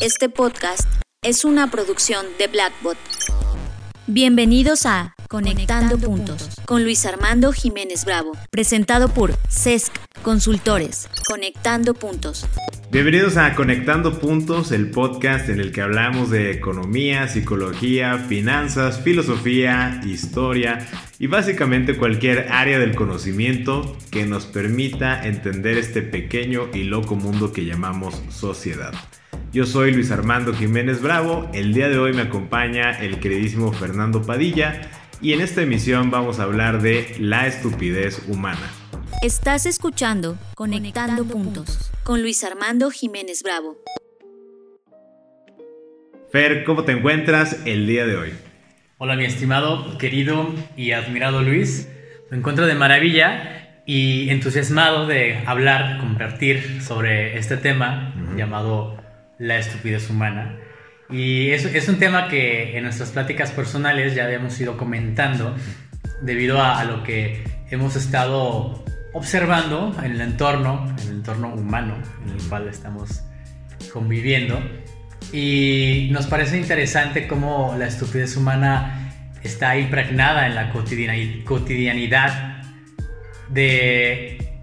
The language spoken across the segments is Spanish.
Este podcast es una producción de Blackbot. Bienvenidos a Conectando, puntos, con Luis Armando Jiménez Bravo, presentado por CESC Consultores. Conectando Puntos. Bienvenidos a Conectando Puntos, el podcast en el que hablamos de economía, psicología, finanzas, filosofía, historia y básicamente cualquier área del conocimiento que nos permita entender este pequeño y loco mundo que llamamos sociedad. Yo soy Luis Armando Jiménez Bravo, el día de hoy me acompaña el queridísimo Fernando Padilla y en esta emisión vamos a hablar de la estupidez humana. Estás escuchando Conectando, puntos, con Luis Armando Jiménez Bravo. Fer, ¿cómo te encuentras el día de hoy? Hola mi estimado, querido y admirado Luis. Me encuentro de maravilla y entusiasmado de hablar, compartir sobre este tema llamado la estupidez humana. Y es, es, un tema que en nuestras pláticas personales ya habíamos ido comentando debido a, lo que hemos estado observando en el entorno, en el entorno humano en el cual estamos conviviendo. Y nos parece interesante cómo la estupidez humana está impregnada en la cotidianidad de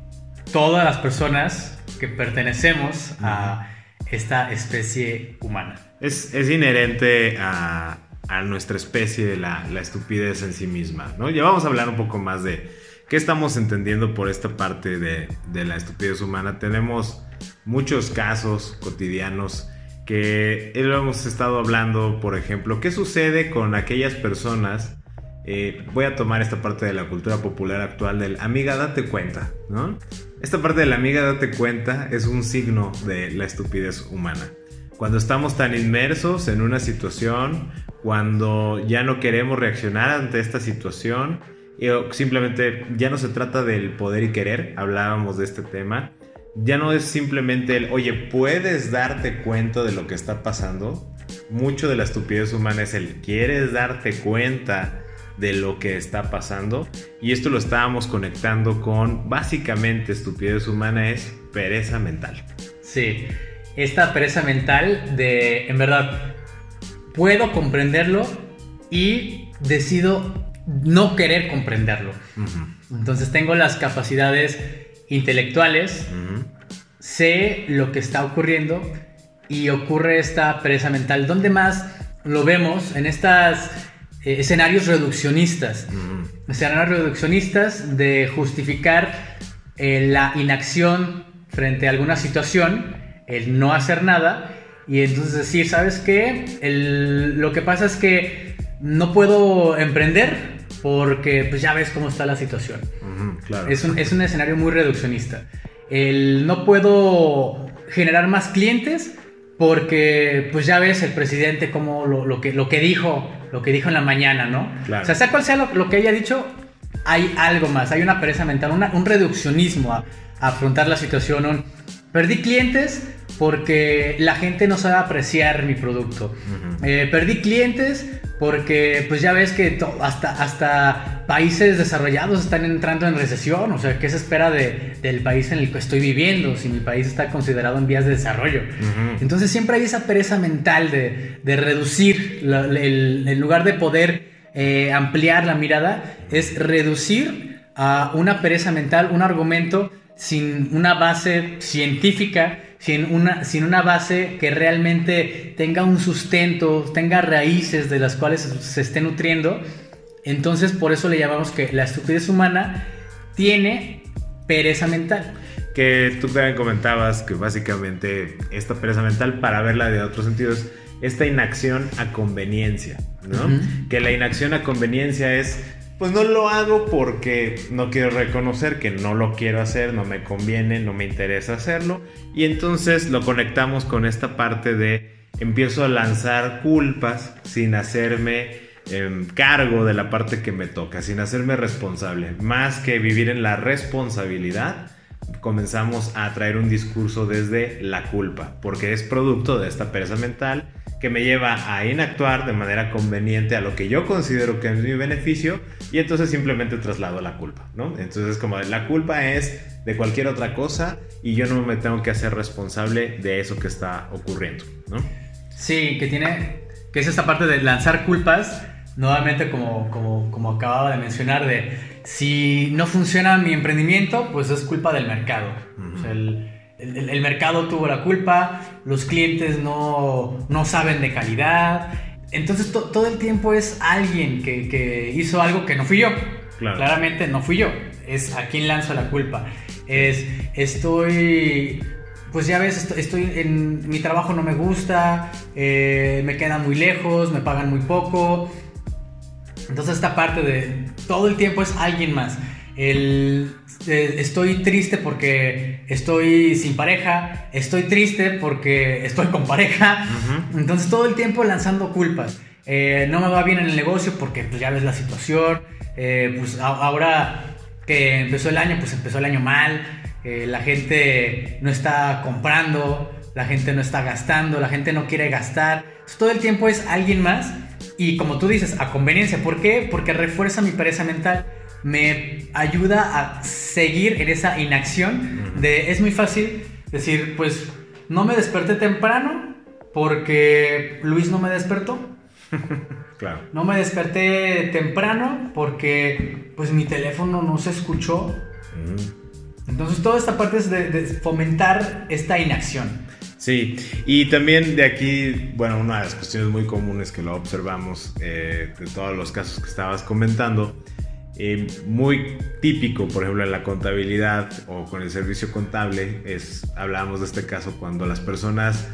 todas las personas que pertenecemos a esta especie humana. Es, es inherente a, a, nuestra especie la, la, estupidez en sí misma, ¿no? Ya vamos a hablar un poco más de qué estamos entendiendo por esta parte de, de la estupidez humana. Tenemos muchos casos cotidianos que hemos estado hablando, por ejemplo, qué sucede con aquellas personas eh, voy a tomar esta parte de la cultura popular actual del amiga date cuenta, ¿no? Esta parte de la amiga date cuenta es un signo de la estupidez humana. Cuando estamos tan inmersos en una situación, cuando ya no queremos reaccionar ante esta situación, simplemente ya no se trata del poder y querer, hablábamos de este tema, ya no es simplemente el, oye, ¿puedes darte cuenta de lo que está pasando? Mucho de la estupidez humana es el, ¿quieres darte cuenta de lo que está pasando. Y esto lo estábamos conectando con básicamente estupidez humana es pereza mental. Sí, esta pereza mental de, en verdad, puedo comprenderlo y decido no querer comprenderlo. Entonces tengo las capacidades intelectuales, sé lo que está ocurriendo y ocurre esta pereza mental. ¿Dónde más lo vemos? En estas eh, escenarios reduccionistas. Escenarios reduccionistas de justificar eh, la inacción frente a alguna situación, el no hacer nada, y entonces decir, ¿sabes qué? lo que pasa es que no puedo emprender porque pues ya ves cómo está la situación. es, un, es un escenario muy reduccionista. El no puedo generar más clientes porque pues ya ves el presidente como lo, que, lo que dijo, lo que dijo en la mañana, ¿no? O sea, sea cual sea lo, que haya dicho, hay algo más, hay una pereza mental, un reduccionismo a, afrontar la situación. perdí clientes porque la gente no sabe apreciar mi producto. Eh, perdí clientes porque pues ya ves que hasta, hasta países desarrollados están entrando en recesión, o sea, ¿qué se espera de, del país en el que estoy viviendo si mi país está considerado en vías de desarrollo? Entonces siempre hay esa pereza mental de, de reducir, el, en lugar de poder eh, ampliar la mirada, es reducir a una pereza mental, un argumento sin una base científica, sin una, sin una base que realmente tenga un sustento, tenga raíces de las cuales se esté nutriendo. Entonces por eso le llamamos que la estupidez humana tiene pereza mental. Que tú también comentabas que básicamente esta pereza mental, para verla de otros sentidos, esta inacción a conveniencia, ¿no? Que la inacción a conveniencia es pues no lo hago porque no quiero reconocer que no lo quiero hacer, no me conviene, no me interesa hacerlo. Y entonces lo conectamos con esta parte de empiezo a lanzar culpas sin hacerme em, cargo de la parte que me toca, sin hacerme responsable. Más que vivir en la responsabilidad, comenzamos a traer un discurso desde la culpa, porque es producto de esta pereza mental que me lleva a inactuar de manera conveniente a lo que yo considero que es mi beneficio y entonces simplemente traslado la culpa, ¿no? Entonces como la culpa es de cualquier otra cosa y yo no me tengo que hacer responsable de eso que está ocurriendo, ¿no? Sí, que tiene, que es esta parte de lanzar culpas, nuevamente como, como, como acababa de mencionar, de si no funciona mi emprendimiento, pues es culpa del mercado. o sea, el, el, el, mercado tuvo la culpa, los clientes no, no saben de calidad. Entonces to, todo el tiempo es alguien que, que, hizo algo que no fui yo. Claro. Claramente no fui yo. Es a quién lanzo la culpa. Es estoy pues ya ves, estoy en mi trabajo no me gusta, eh, me queda muy lejos, me pagan muy poco. Entonces esta parte de todo el tiempo es alguien más. El, eh, estoy triste porque estoy sin pareja, estoy triste porque estoy con pareja. Uh -huh. Entonces todo el tiempo lanzando culpas. Eh, no me va bien en el negocio porque pues ya ves la situación. Eh, pues ahora que empezó el año, pues empezó el año mal. La gente no está comprando, la gente no está gastando, la gente no quiere gastar. Entonces, todo el tiempo es alguien más y como tú dices, a conveniencia. ¿Por qué? Porque refuerza mi pereza mental. Me ayuda a seguir en esa inacción de es muy fácil decir, pues no me desperté temprano porque Luis no me despertó. claro. No me desperté temprano porque pues mi teléfono no se escuchó. Mm. Entonces toda esta parte es de, de fomentar esta inacción. Sí, y también de aquí, bueno, una de las cuestiones muy comunes que lo observamos eh, de todos los casos que estabas comentando, eh, muy típico, por ejemplo, en la contabilidad o con el servicio contable, es, hablábamos de este caso cuando las personas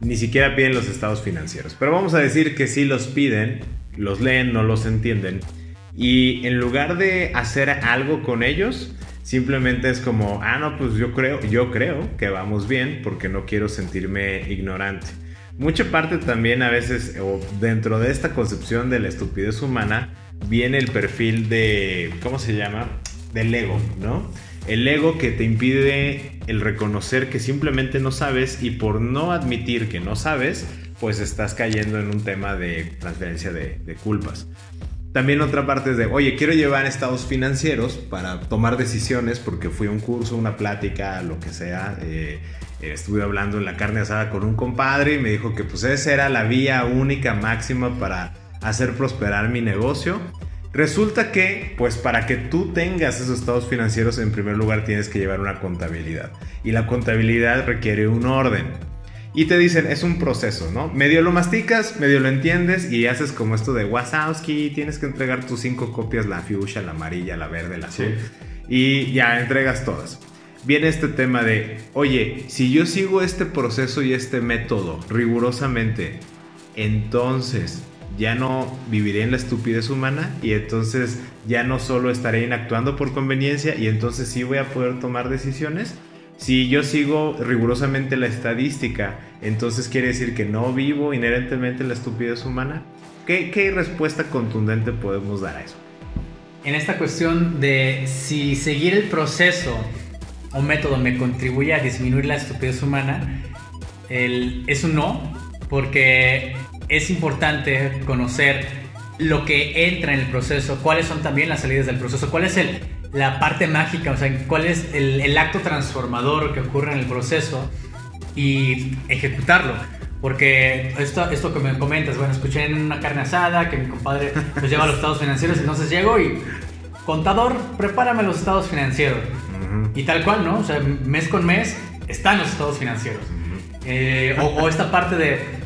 ni siquiera piden los estados financieros, pero vamos a decir que sí los piden, los leen, no los entienden, y en lugar de hacer algo con ellos, Simplemente es como, ah, no, pues yo creo, yo creo que vamos bien porque no quiero sentirme ignorante. Mucha parte también a veces, o dentro de esta concepción de la estupidez humana, viene el perfil de, ¿cómo se llama? Del ego, ¿no? El ego que te impide el reconocer que simplemente no sabes y por no admitir que no sabes, pues estás cayendo en un tema de transferencia de, culpas. También otra parte es de, oye, quiero llevar estados financieros para tomar decisiones porque fui a un curso, una plática, lo que sea. Eh, estuve hablando en la carne asada con un compadre y me dijo que pues esa era la vía única máxima para hacer prosperar mi negocio. Resulta que, pues para que tú tengas esos estados financieros, en primer lugar tienes que llevar una contabilidad. Y la contabilidad requiere un orden. Y te dicen, es un proceso, ¿no? Medio lo masticas, medio lo entiendes y haces como esto de Wazowski, tienes que entregar tus cinco copias, la fuchsia, la amarilla, la verde, la azul. Sí. Y ya entregas todas. Viene este tema de, oye, si yo sigo este proceso y este método rigurosamente, entonces ya no viviré en la estupidez humana y entonces ya no solo estaré inactuando por conveniencia y entonces sí voy a poder tomar decisiones. Si yo sigo rigurosamente la estadística, entonces quiere decir que no vivo inherentemente la estupidez humana. ¿Qué, ¿Qué, respuesta contundente podemos dar a eso? En esta cuestión de si seguir el proceso o método me contribuye a disminuir la estupidez humana, el, es un no, porque es importante conocer lo que entra en el proceso, cuáles son también las salidas del proceso, cuál es el, la parte mágica, o sea, cuál es el, el, acto transformador que ocurre en el proceso y ejecutarlo. Porque esto, esto que me comentas, bueno, escuché en una carne asada que mi compadre nos lleva a los estados financieros, entonces llego y, contador, prepárame los estados financieros. Uh -huh. Y tal cual, ¿no? O sea, mes con mes están los estados financieros. Uh -huh. eh, o, o, esta parte de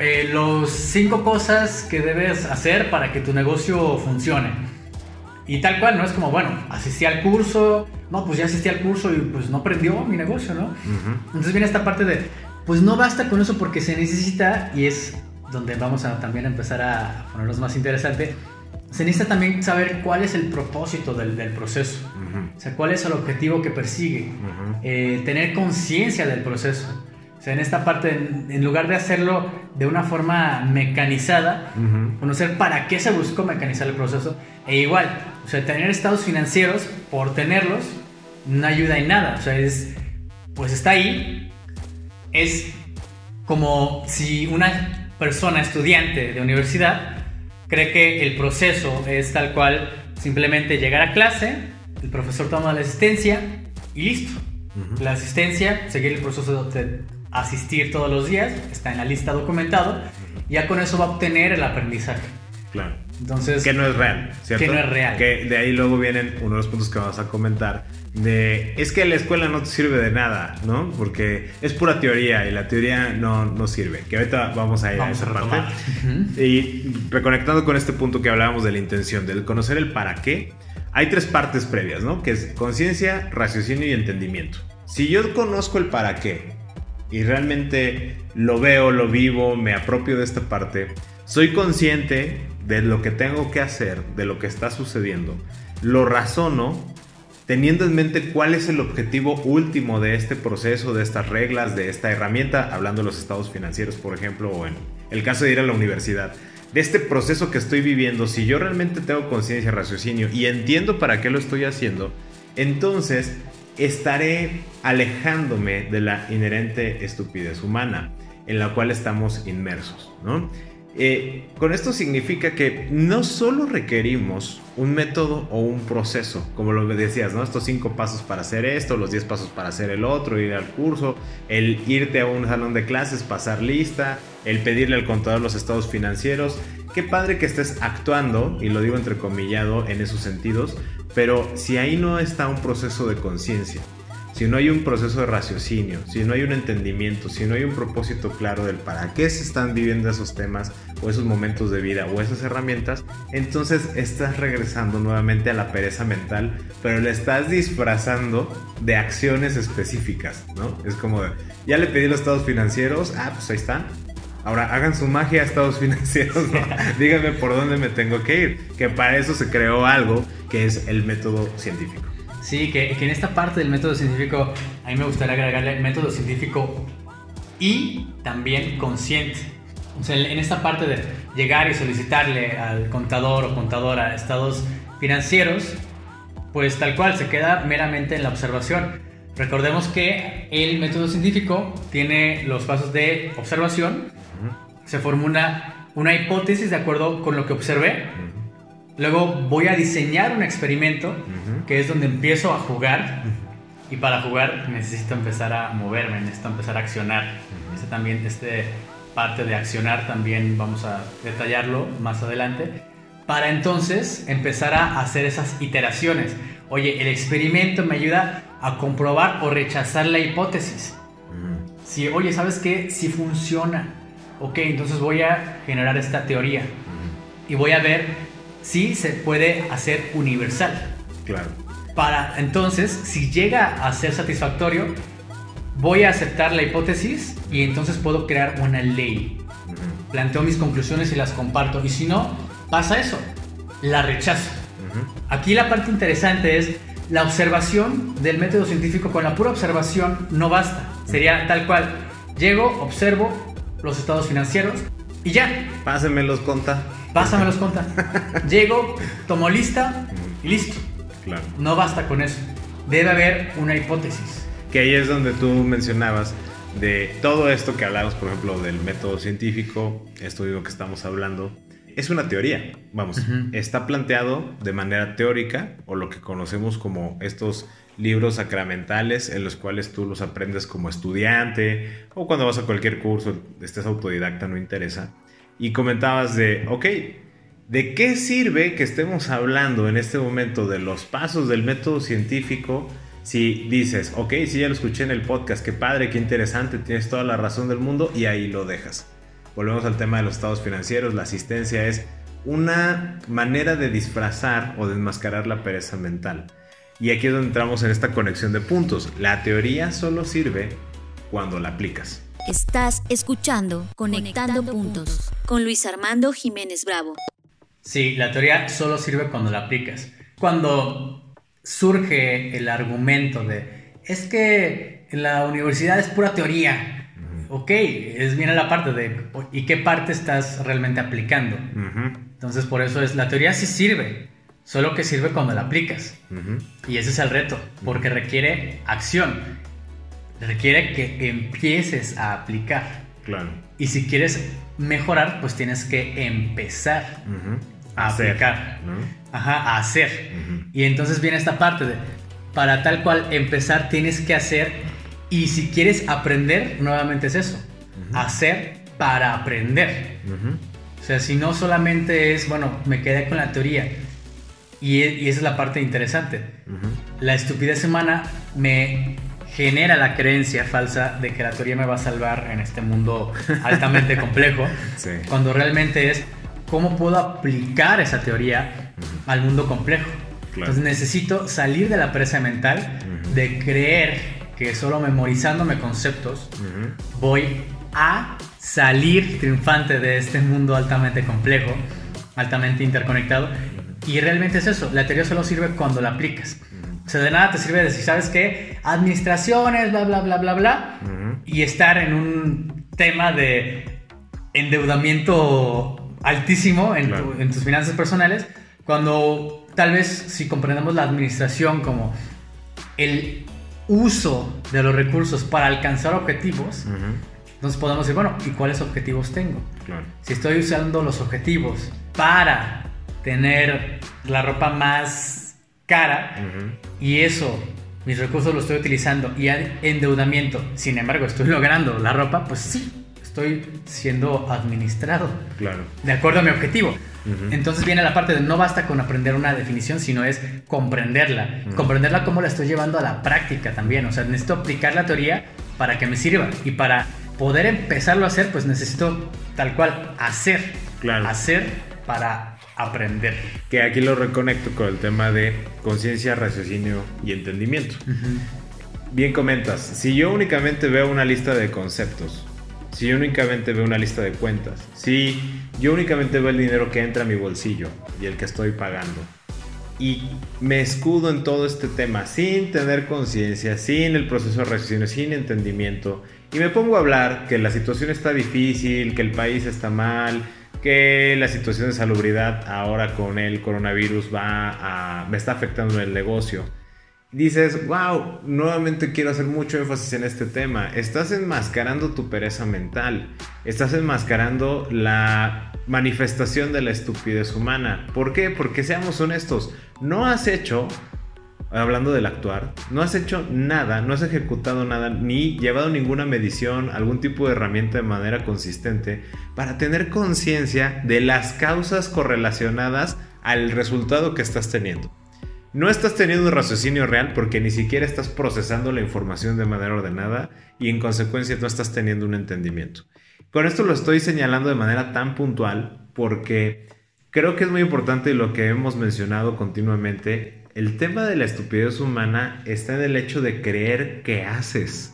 eh, los cinco cosas que debes hacer para que tu negocio funcione. Y tal cual, ¿no? Es como, bueno, asistí al curso, no, pues ya asistí al curso y pues no aprendió mi negocio, ¿no? Uh -huh. Entonces viene esta parte de, pues no basta con eso porque se necesita, y es donde vamos a también empezar a ponernos más interesante, se necesita también saber cuál es el propósito del, del proceso, uh -huh. o sea, cuál es el objetivo que persigue, uh -huh. eh, tener conciencia del proceso. O sea, en esta parte, en, en, lugar de hacerlo de una forma mecanizada, uh -huh. conocer para qué se buscó mecanizar el proceso, e igual, o sea, tener estados financieros por tenerlos no ayuda en nada. O sea, es, pues está ahí. Es como si una persona estudiante de universidad cree que el proceso es tal cual simplemente llegar a clase, el profesor toma la asistencia y listo. Uh -huh. La asistencia, seguir el proceso de asistir todos los días, está en la lista documentado, ya con eso va a obtener el aprendizaje. Claro. Entonces, que no es real, ¿cierto? Que no es real. Que de ahí luego vienen uno de los puntos que vamos a comentar. De, es que la escuela no te sirve de nada, ¿no? Porque es pura teoría y la teoría no, no sirve. Que ahorita vamos a ir a esa parte. Y reconectando con este punto que hablábamos de la intención, del conocer el para qué, hay tres partes previas, ¿no? Que es conciencia, raciocinio y entendimiento. Si yo conozco el para qué y realmente lo veo, lo vivo, me apropio de esta parte, soy consciente de lo que tengo que hacer, de lo que está sucediendo, lo razono teniendo en mente cuál es el objetivo último de este proceso, de estas reglas, de esta herramienta, hablando de los estados financieros, por ejemplo, o en el caso de ir a la universidad, de este proceso que estoy viviendo, si yo realmente tengo conciencia, raciocinio y entiendo para qué lo estoy haciendo, entonces estaré alejándome de la inherente estupidez humana en la cual estamos inmersos, ¿no? Eh, con esto significa que no solo requerimos un método o un proceso, como lo decías, ¿no? Estos cinco pasos para hacer esto, los diez pasos para hacer el otro, ir al curso, el irte a un salón de clases, pasar lista, el pedirle al contador los estados financieros. Qué padre que estés actuando, y lo digo entrecomillado en esos sentidos, pero si ahí no está un proceso de conciencia, si no hay un proceso de raciocinio, si no hay un entendimiento, si no hay un propósito claro del para qué se están viviendo esos temas o esos momentos de vida o esas herramientas, entonces estás regresando nuevamente a la pereza mental, pero le estás disfrazando de acciones específicas, ¿no? Es como, de, ya le pedí los estados financieros, ah, pues ahí están, Ahora hagan su magia a estados financieros, díganme por dónde me tengo que ir, que para eso se creó algo que es el método científico. Sí, que, en esta parte del método científico, a mí me gustaría agregarle método científico y también consciente. O sea, en esta parte de llegar y solicitarle al contador o contadora estados financieros, pues tal cual se queda meramente en la observación. Recordemos que el método científico tiene los pasos de observación, se formula una hipótesis de acuerdo con lo que observé, luego voy a diseñar un experimento, que es donde empiezo a jugar. Y para jugar necesito empezar a moverme, necesito empezar a accionar. Este también, este parte de accionar también vamos a detallarlo más adelante. Para entonces empezar a hacer esas iteraciones. Oye, el experimento me ayuda a comprobar o rechazar la hipótesis. Si, oye, ¿sabes qué? Si funciona. Ok, entonces voy a generar esta teoría. Y voy a ver si se puede hacer universal. Claro. Para entonces, si llega a ser satisfactorio, voy a aceptar la hipótesis y entonces puedo crear una ley. Planteo mis conclusiones y las comparto. Y si no, pasa eso, la rechazo. Aquí la parte interesante es la observación del método científico. Con la pura observación no basta. Sería tal cual. Llego, observo los estados financieros y ya. Pásenmelos, conta. Pásamelos, conta. Llego, tomo lista y listo. Claro. No basta con eso. Debe haber una hipótesis. Que ahí es donde tú mencionabas de todo esto que hablamos, por ejemplo, del método científico, esto digo que estamos hablando, es una teoría, vamos, está planteado de manera teórica o lo que conocemos como estos libros sacramentales en los cuales tú los aprendes como estudiante o cuando vas a cualquier curso, estés autodidacta, no interesa. Y comentabas de, ok, ¿de qué sirve que estemos hablando en este momento de los pasos del método científico? Si dices, ok, sí, ya lo escuché en el podcast, qué padre, qué interesante, tienes toda la razón del mundo y ahí lo dejas. Volvemos al tema de los estados financieros, la asistencia es una manera de disfrazar o desmascarar la pereza mental. Y aquí es donde entramos en esta conexión de puntos. La teoría solo sirve cuando la aplicas. Estás escuchando Conectando, puntos, con Luis Armando Jiménez Bravo. Sí, la teoría solo sirve cuando la aplicas. Cuando surge el argumento de, es que la universidad es pura teoría, ok, es bien la parte de, ¿y qué parte estás realmente aplicando? Entonces, por eso es, la teoría sí sirve, solo que sirve cuando la aplicas. Y ese es el reto, porque requiere acción, requiere que empieces a aplicar. Claro. Y si quieres mejorar, pues tienes que empezar a aplicar, Ajá, a hacer. Y entonces viene esta parte de, para tal cual empezar, tienes que hacer Y si quieres aprender, nuevamente es eso, hacer para aprender. O sea, si no solamente es, bueno, me quedé con la teoría, y, e, esa es la parte interesante. La estupidez humana me genera la creencia falsa de que la teoría me va a salvar en este mundo altamente complejo, cuando realmente es cómo puedo aplicar esa teoría al mundo complejo. Entonces necesito salir de la presa mental de creer que solo memorizándome conceptos voy a salir triunfante de este mundo altamente complejo, altamente interconectado. Y realmente es eso, la teoría solo sirve cuando la aplicas. O sea, de nada te sirve decir, ¿sabes qué? Administraciones, bla, bla, bla, bla, bla. Y estar en un tema de endeudamiento altísimo en, en tus finanzas personales, cuando tal vez si comprendemos la administración como el uso de los recursos para alcanzar objetivos, entonces podemos decir, bueno, ¿y cuáles objetivos tengo? Si estoy usando los objetivos para tener la ropa más cara y eso, mis recursos los estoy utilizando y hay endeudamiento, sin embargo estoy logrando la ropa, pues sí, estoy siendo administrado. Claro. De acuerdo a mi objetivo. Entonces viene la parte de no basta con aprender una definición, sino es comprenderla. Comprenderla cómo la estoy llevando a la práctica también. O sea, necesito aplicar la teoría para que me sirva y para poder empezarlo a hacer, pues necesito tal cual hacer. Claro. Hacer para aprender. Que aquí lo reconecto con el tema de conciencia, raciocinio y entendimiento. Bien comentas, si yo únicamente veo una lista de conceptos, si yo únicamente veo una lista de cuentas, si yo únicamente veo el dinero que entra a mi bolsillo y el que estoy pagando, y me escudo en todo este tema sin tener conciencia, sin el proceso de raciocinio, sin entendimiento, y me pongo a hablar que la situación está difícil, que el país está mal, que la situación de salubridad ahora con el coronavirus va a, me está afectando en el negocio. Dices, wow, nuevamente quiero hacer mucho énfasis en este tema. Estás enmascarando tu pereza mental. Estás enmascarando la manifestación de la estupidez humana. ¿Por qué? Porque seamos honestos, no has hecho hablando del actuar, no has hecho nada, no has ejecutado nada, ni llevado ninguna medición, algún tipo de herramienta de manera consistente para tener conciencia de las causas correlacionadas al resultado que estás teniendo. No estás teniendo un raciocinio real porque ni siquiera estás procesando la información de manera ordenada y en consecuencia no estás teniendo un entendimiento. Con esto lo estoy señalando de manera tan puntual porque creo que es muy importante lo que hemos mencionado continuamente el tema de la estupidez humana está en el hecho de creer que haces.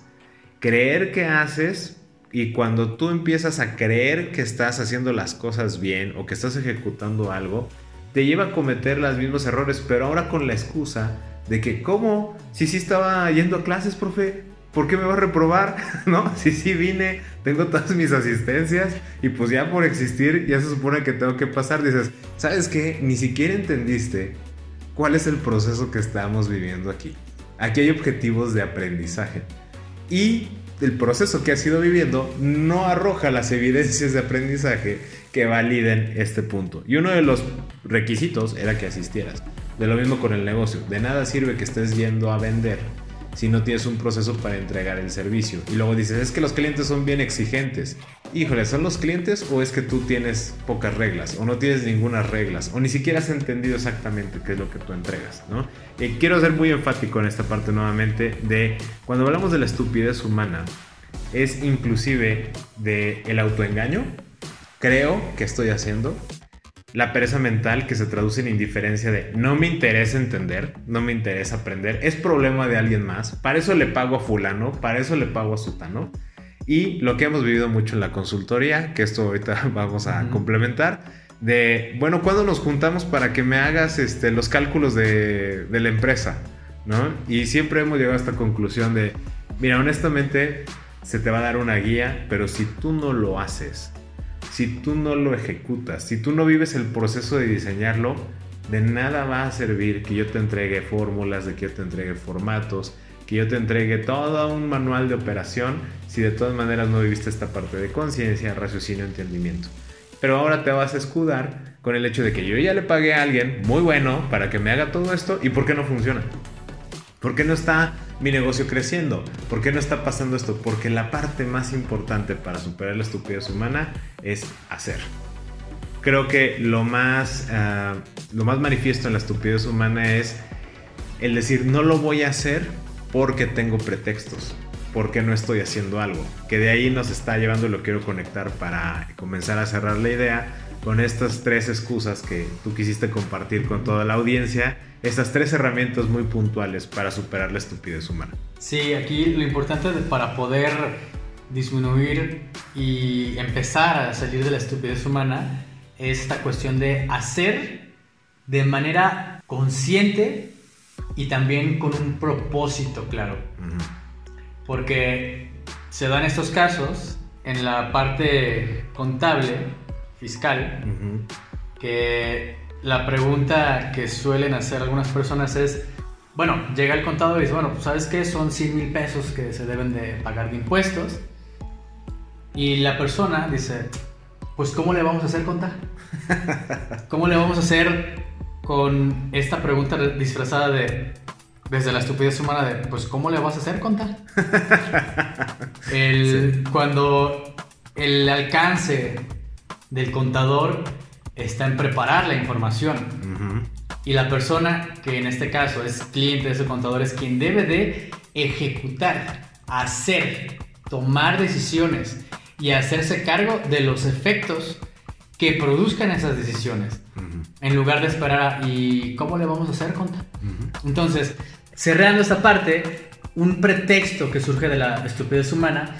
Creer que haces y cuando tú empiezas a creer que estás haciendo las cosas bien o que estás ejecutando algo, te lleva a cometer los mismos errores, pero ahora con la excusa de que, ¿cómo? Si sí estaba yendo a clases, profe, ¿por qué me va a reprobar? ¿No? Si sí vine, tengo todas mis asistencias y pues ya por existir ya se supone que tengo que pasar. Dices, ¿sabes qué? Ni siquiera entendiste cuál es el proceso que estamos viviendo aquí. Aquí hay objetivos de aprendizaje. Y el proceso que has ido viviendo no arroja las evidencias de aprendizaje que validen este punto. Y uno de los requisitos era que asistieras. De lo mismo con el negocio. De nada sirve que estés yendo a vender si no tienes un proceso para entregar el servicio. Y luego dices, es que los clientes son bien exigentes. Híjole, ¿son los clientes o es que tú tienes pocas reglas o no tienes ninguna reglas o ni siquiera has entendido exactamente qué es lo que tú entregas? ¿no? Eh, quiero ser muy enfático en esta parte nuevamente de cuando hablamos de la estupidez humana, es inclusive de el autoengaño. Creo que estoy haciendo, la pereza mental que se traduce en indiferencia de no me interesa entender, no me interesa aprender, es problema de alguien más, para eso le pago a fulano, para eso le pago a sutano. Y lo que hemos vivido mucho en la consultoría, que esto ahorita vamos a complementar, de, bueno, ¿cuándo nos juntamos para que me hagas este, los cálculos de, de la empresa? ¿no? Y siempre hemos llegado a esta conclusión de, mira, honestamente, se te va a dar una guía, pero si tú no lo haces, si tú no lo ejecutas, si tú no vives el proceso de diseñarlo, de nada va a servir que yo te entregue fórmulas, de que yo te entregue formatos, que yo te entregue todo un manual de operación si de todas maneras no viviste esta parte de conciencia, raciocinio, entendimiento. Pero ahora te vas a escudar con el hecho de que yo ya le pagué a alguien muy bueno para que me haga todo esto y ¿por qué no funciona? ¿Por qué no está mi negocio creciendo? ¿Por qué no está pasando esto? Porque la parte más importante para superar la estupidez humana es hacer. Creo que lo más, ah, lo más manifiesto en la estupidez humana es el decir no lo voy a hacer porque tengo pretextos, porque no estoy haciendo algo. Que de ahí nos está llevando, lo quiero conectar para comenzar a cerrar la idea con estas tres excusas que tú quisiste compartir con toda la audiencia, estas tres herramientas muy puntuales para superar la estupidez humana. Sí, aquí lo importante para poder disminuir y empezar a salir de la estupidez humana es esta cuestión de hacer de manera consciente y también con un propósito claro. Porque se dan estos casos en la parte contable, fiscal, que la pregunta que suelen hacer algunas personas es, bueno, llega el contador y dice, bueno, sabes qué, son 100 mil pesos que se deben de pagar de impuestos. Y la persona dice, pues ¿cómo le vamos a hacer contar? ¿Cómo le vamos a hacer con esta pregunta disfrazada de, desde la estupidez humana de, pues, ¿cómo le vas a hacer contar? el, Cuando el alcance del contador está en preparar la información. Y la persona que en este caso es cliente de ese contador es quien debe de ejecutar, hacer, tomar decisiones y hacerse cargo de los efectos que produzcan esas decisiones. En lugar de esperar ¿y cómo le vamos a hacer, conta? Entonces, cerrando esta parte, un pretexto que surge de la estupidez humana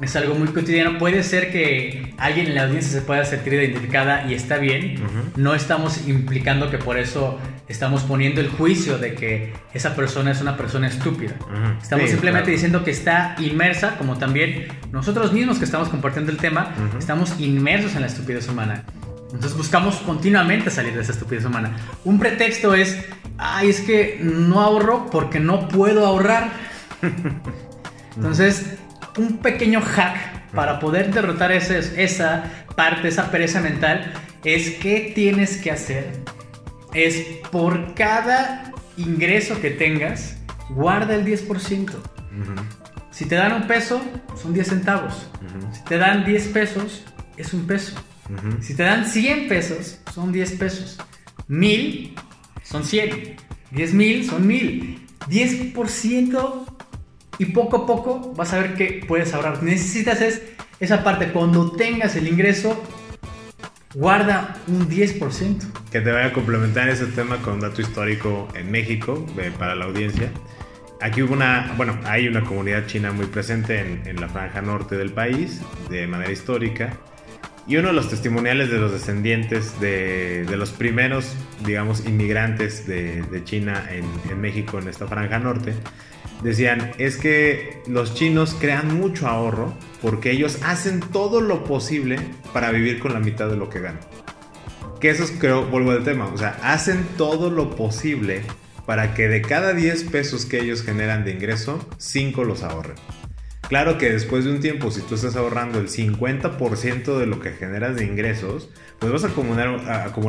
es algo muy cotidiano. Puede ser que alguien en la audiencia se pueda sentir identificada y está bien. No estamos implicando que por eso estamos poniendo el juicio de que esa persona es una persona estúpida. Estamos simplemente diciendo que está inmersa, como también nosotros mismos que estamos compartiendo el tema, estamos inmersos en la estupidez humana. Entonces buscamos continuamente salir de esa estupidez humana. Un pretexto es, ay, es que no ahorro porque no puedo ahorrar. Entonces, un pequeño hack para poder derrotar esa parte, esa pereza mental, es que tienes que hacer. Es por cada ingreso que tengas, guarda el 10%. Si te dan un peso, son 10 centavos. Si te dan 10 pesos, es un peso. Si te dan 100 pesos, son 10 pesos. 1000 son 100. 10 mil son 1000. 10% y poco a poco vas a ver que puedes ahorrar. Necesitas es esa parte, cuando tengas el ingreso, guarda un 10%. Que te vaya a complementar ese tema con un dato histórico en México, para la audiencia. Aquí hubo una, bueno, hay una comunidad china muy presente en, en, la franja norte del país, de manera histórica. Y uno de los testimoniales de los descendientes de, de los primeros, digamos, inmigrantes de, de China en, en México, en esta franja norte, decían, es que los chinos crean mucho ahorro porque ellos hacen todo lo posible para vivir con la mitad de lo que ganan. Que eso es, creo, vuelvo al tema, o sea, hacen todo lo posible para que de cada 10 pesos que ellos generan de ingreso, 5 los ahorren. Claro que después de un tiempo, si tú estás ahorrando el 50% de lo que generas de ingresos, pues vas a acumular,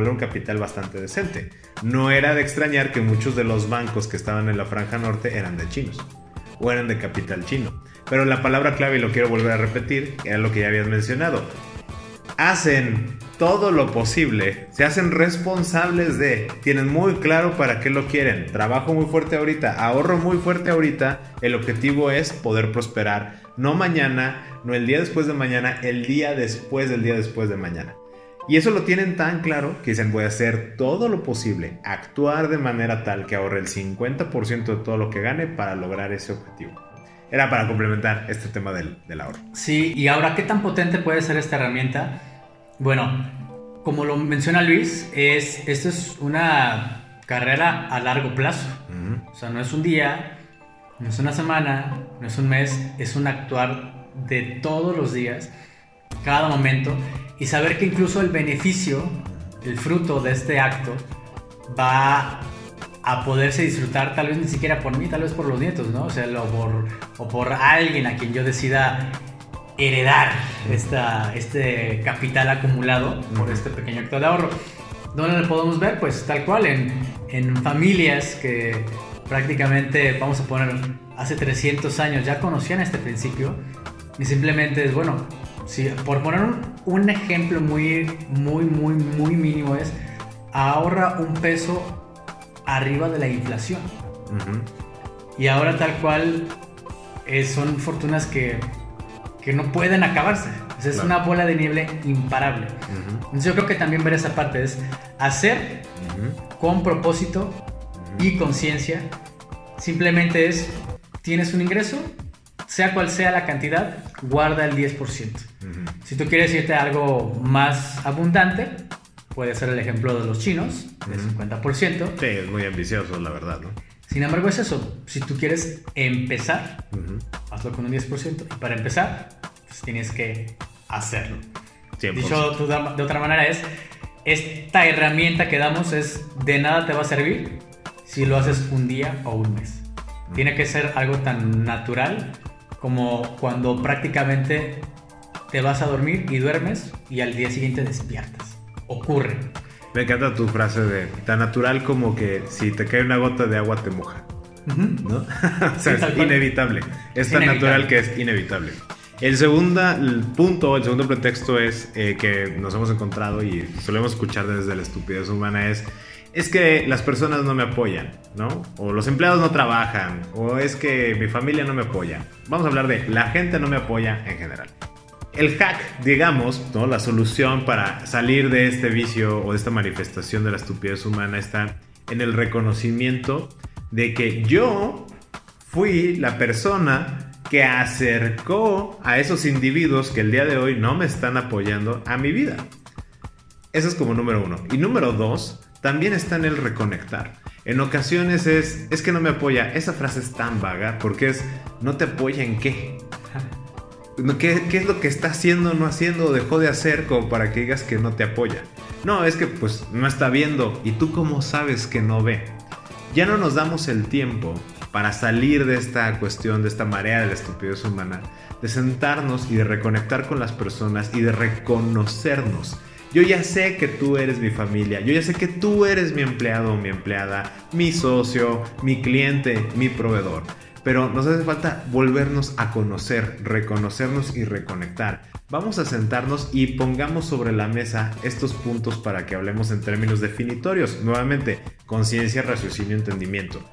un capital bastante decente. No era de extrañar que muchos de los bancos que estaban en la franja norte eran de chinos o eran de capital chino. Pero la palabra clave, y lo quiero volver a repetir, era lo que ya habías mencionado. Hacen todo lo posible, se hacen responsables de, tienen muy claro para qué lo quieren, trabajo muy fuerte ahorita, ahorro muy fuerte ahorita, el objetivo es poder prosperar, no mañana, no el día después de mañana, el día después del día después de mañana. Y eso lo tienen tan claro que dicen voy a hacer todo lo posible, actuar de manera tal que ahorre el 50% de todo lo que gane para lograr ese objetivo. Era para complementar este tema del, del ahorro. Sí, y ahora, ¿qué tan potente puede ser esta herramienta? Bueno, como lo menciona Luis, es, esto es una carrera a largo plazo. O sea, no es un día, no es una semana, no es un mes, es un actuar de todos los días, cada momento, y saber que incluso el beneficio, el fruto de este acto, va a poderse disfrutar tal vez ni siquiera por mí, tal vez por los nietos, ¿no? O sea, por, o por alguien a quien yo decida heredar esta, este capital acumulado por este pequeño acto de ahorro. ¿Dónde lo podemos ver? Pues tal cual, en, en familias que prácticamente, vamos a poner hace 300 años ya conocían este principio y simplemente es, bueno, si, por poner un, ejemplo muy, muy, muy, muy mínimo es, ahorra un peso arriba de la inflación. Y ahora tal cual eh, son fortunas que, que no pueden acabarse. es una bola de nieve imparable. Entonces yo creo que también ver esa parte es hacer con propósito y conciencia. Simplemente es, tienes un ingreso, sea cual sea la cantidad, guarda el 10%. Si tú quieres irte a algo más abundante, puede ser el ejemplo de los chinos, del 50%. Sí, es muy ambicioso, la verdad, ¿no? Sin embargo, es eso. Si tú quieres empezar, hazlo con un 10%. Y para empezar, pues tienes que hacerlo. Dicho de otra manera es, esta herramienta que damos es de nada te va a servir si lo haces un día o un mes. Tiene que ser algo tan natural como cuando prácticamente te vas a dormir y duermes y al día siguiente despiertas. Ocurre. Me encanta tu frase de tan natural como que si te cae una gota de agua te moja. ¿No? o sea, es inevitable. Es tan natural que es inevitable. El segundo punto, el segundo pretexto es eh, que nos hemos encontrado y solemos escuchar desde la estupidez humana es es que las personas no me apoyan, ¿no? O los empleados no trabajan, o es que mi familia no me apoya. Vamos a hablar de la gente no me apoya en general el hack, digamos, ¿no? la solución para salir de este vicio o de esta manifestación de la estupidez humana está en el reconocimiento de que yo fui la persona que acercó a esos individuos que el día de hoy no me están apoyando a mi vida. Eso es como número uno. Y número dos, también está en el reconectar. En ocasiones es, es que no me apoya. Esa frase es tan vaga porque es, no te apoya en qué. ¿Qué, es lo que está haciendo, no haciendo o dejó de hacer como para que digas que no te apoya? No, es que pues no está viendo. ¿Y tú cómo sabes que no ve? Ya no nos damos el tiempo para salir de esta cuestión, de esta marea de la estupidez humana, de sentarnos y de reconectar con las personas y de reconocernos. Yo ya sé que tú eres mi familia, yo ya sé que tú eres mi empleado o mi empleada, mi socio, mi cliente, mi proveedor pero nos hace falta volvernos a conocer, reconocernos y reconectar. Vamos a sentarnos y pongamos sobre la mesa estos puntos para que hablemos en términos definitorios. Nuevamente, conciencia, raciocinio, entendimiento.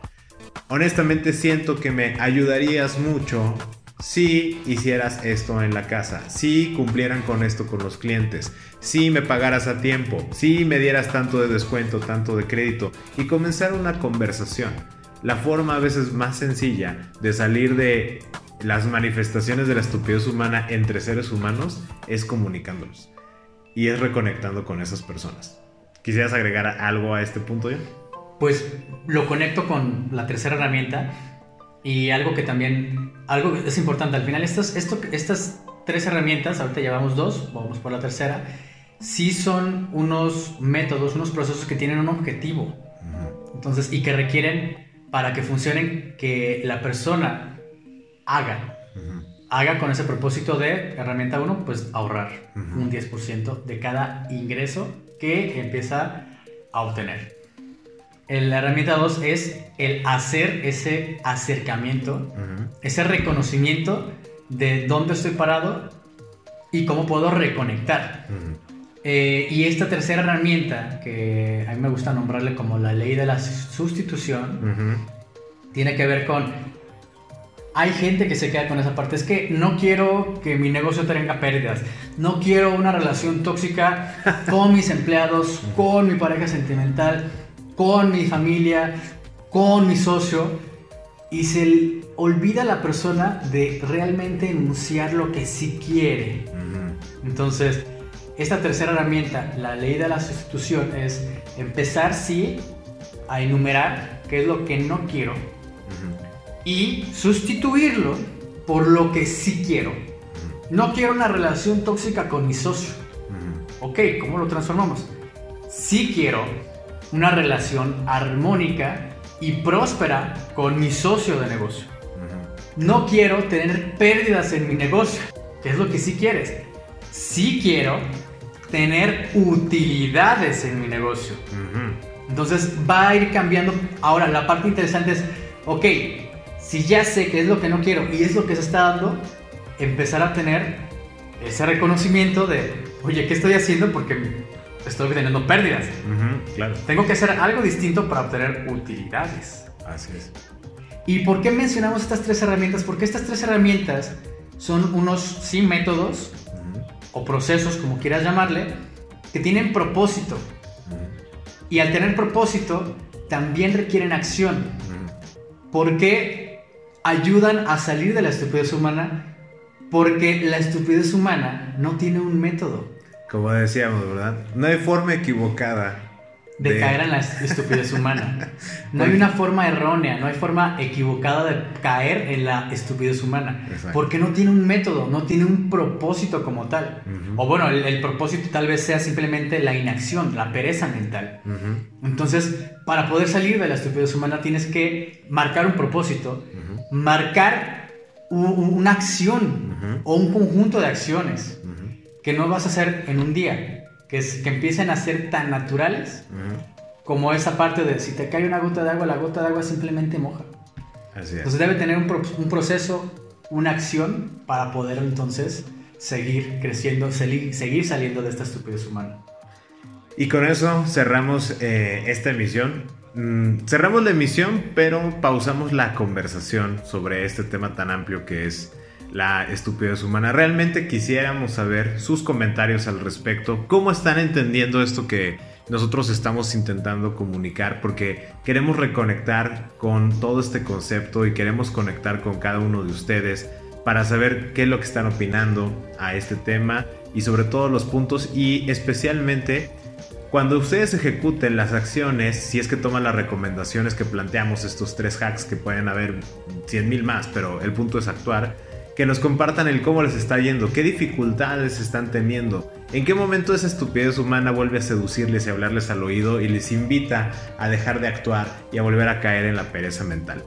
Honestamente siento que me ayudarías mucho si hicieras esto en la casa, si cumplieran con esto con los clientes, si me pagaras a tiempo, si me dieras tanto de descuento, tanto de crédito y comenzar una conversación la forma a veces más sencilla de salir de las manifestaciones de la estupidez humana entre seres humanos es comunicándolos y es reconectando con esas personas. ¿Quisieras agregar algo a este punto ya? Pues lo conecto con la tercera herramienta y algo que también, algo es importante, al final estas, esto, estas tres herramientas, ahorita llevamos dos, vamos por la tercera, sí son unos métodos, unos procesos que tienen un objetivo. Entonces, y que requieren para que funcionen, que la persona haga. Haga con ese propósito de herramienta 1, pues ahorrar un 10% de cada ingreso que empieza a obtener. La herramienta 2 es el hacer ese acercamiento, ese reconocimiento de dónde estoy parado y cómo puedo reconectar. Eh, y esta tercera herramienta, que a mí me gusta nombrarle como la ley de la sustitución, tiene que ver con... Hay gente que se queda con esa parte. Es que no quiero que mi negocio tenga pérdidas. No quiero una relación tóxica con mis empleados, con mi pareja sentimental, con mi familia, con mi socio. Y se olvida la persona de realmente enunciar lo que sí quiere. Entonces, esta tercera herramienta, la ley de la sustitución, es empezar sí a enumerar qué es lo que no quiero y sustituirlo por lo que sí quiero. No quiero una relación tóxica con mi socio. Ok, ¿cómo lo transformamos? Sí quiero una relación armónica y próspera con mi socio de negocio. No quiero tener pérdidas en mi negocio, que es lo que sí quieres. Sí quiero tener utilidades en mi negocio. Entonces va a ir cambiando. Ahora, la parte interesante es, ok, si ya sé qué es lo que no quiero y es lo que se está dando, empezar a tener ese reconocimiento de, oye, ¿qué estoy haciendo? Porque estoy teniendo pérdidas. claro. Tengo que hacer algo distinto para obtener utilidades. Así es. ¿Y por qué mencionamos estas tres herramientas? Porque estas tres herramientas son unos, sí, métodos o procesos, como quieras llamarle, que tienen propósito. Y al tener propósito, también requieren acción. Porque ayudan a salir de la estupidez humana. Porque la estupidez humana no tiene un método. Como decíamos, ¿verdad? No hay forma equivocada de, caer en la estupidez humana. No hay una forma errónea, no hay forma equivocada de caer en la estupidez humana. Porque no tiene un método, no tiene un propósito como tal. O bueno, el, propósito tal vez sea simplemente la inacción, la pereza mental. Entonces, para poder salir de la estupidez humana tienes que marcar un propósito, marcar una acción o un conjunto de acciones que no vas a hacer en un día que, que empiecen a ser tan naturales como esa parte de si te cae una gota de agua, la gota de agua simplemente moja. Así es. Entonces debe tener un, un proceso, una acción para poder entonces seguir creciendo, seguir, seguir saliendo de esta estupidez humana. Y con eso cerramos eh, esta emisión. Mm, cerramos la emisión, pero pausamos la conversación sobre este tema tan amplio que es la estupidez humana. Realmente quisiéramos saber sus comentarios al respecto, cómo están entendiendo esto que nosotros estamos intentando comunicar, porque queremos reconectar con todo este concepto y queremos conectar con cada uno de ustedes para saber qué es lo que están opinando a este tema y sobre todo los puntos y especialmente cuando ustedes ejecuten las acciones, si es que toman las recomendaciones que planteamos, estos tres hacks que pueden haber 100 mil más, pero el punto es actuar, que nos compartan el cómo les está yendo, qué dificultades están teniendo, en qué momento esa estupidez humana vuelve a seducirles y hablarles al oído y les invita a dejar de actuar y a volver a caer en la pereza mental.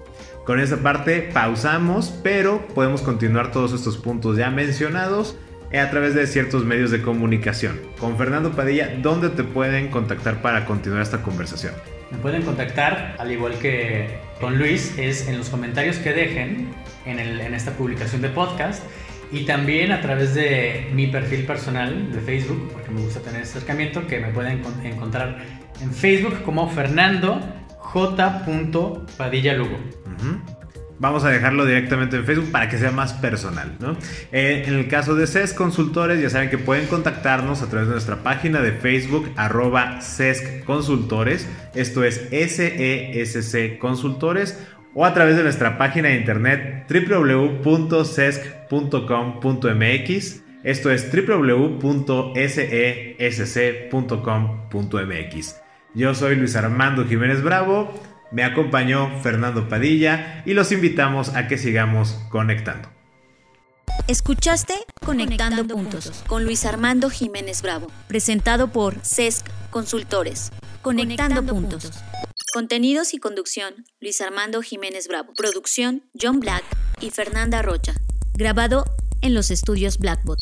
Con esta parte pausamos, pero podemos continuar todos estos puntos ya mencionados a través de ciertos medios de comunicación. Con Fernando Padilla, ¿dónde te pueden contactar para continuar esta conversación? Me pueden contactar, al igual que con Luis, es en los comentarios que dejen en, en esta publicación de podcast y también a través de mi perfil personal de Facebook, porque me gusta tener acercamiento, que me pueden encontrar en Facebook como Fernando J. Padilla Lugo. Vamos a dejarlo directamente en Facebook para que sea más personal. ¿no? Eh, en el caso de CES Consultores, ya saben que pueden contactarnos a través de nuestra página de Facebook, arroba CESC Consultores. Esto es SESC Consultores o a través de nuestra página de internet www.cesc.com.mx. Esto es www.sesc.com.mx. Yo soy Luis Armando Jiménez Bravo me acompañó Fernando Padilla y los invitamos a que sigamos conectando. Escuchaste Conectando, puntos, con Luis Armando Jiménez Bravo, presentado por CESC Consultores. Conectando, puntos. Contenidos y conducción, Luis Armando Jiménez Bravo. Producción, John Black y Fernanda Rocha. Grabado en los estudios Blackbot.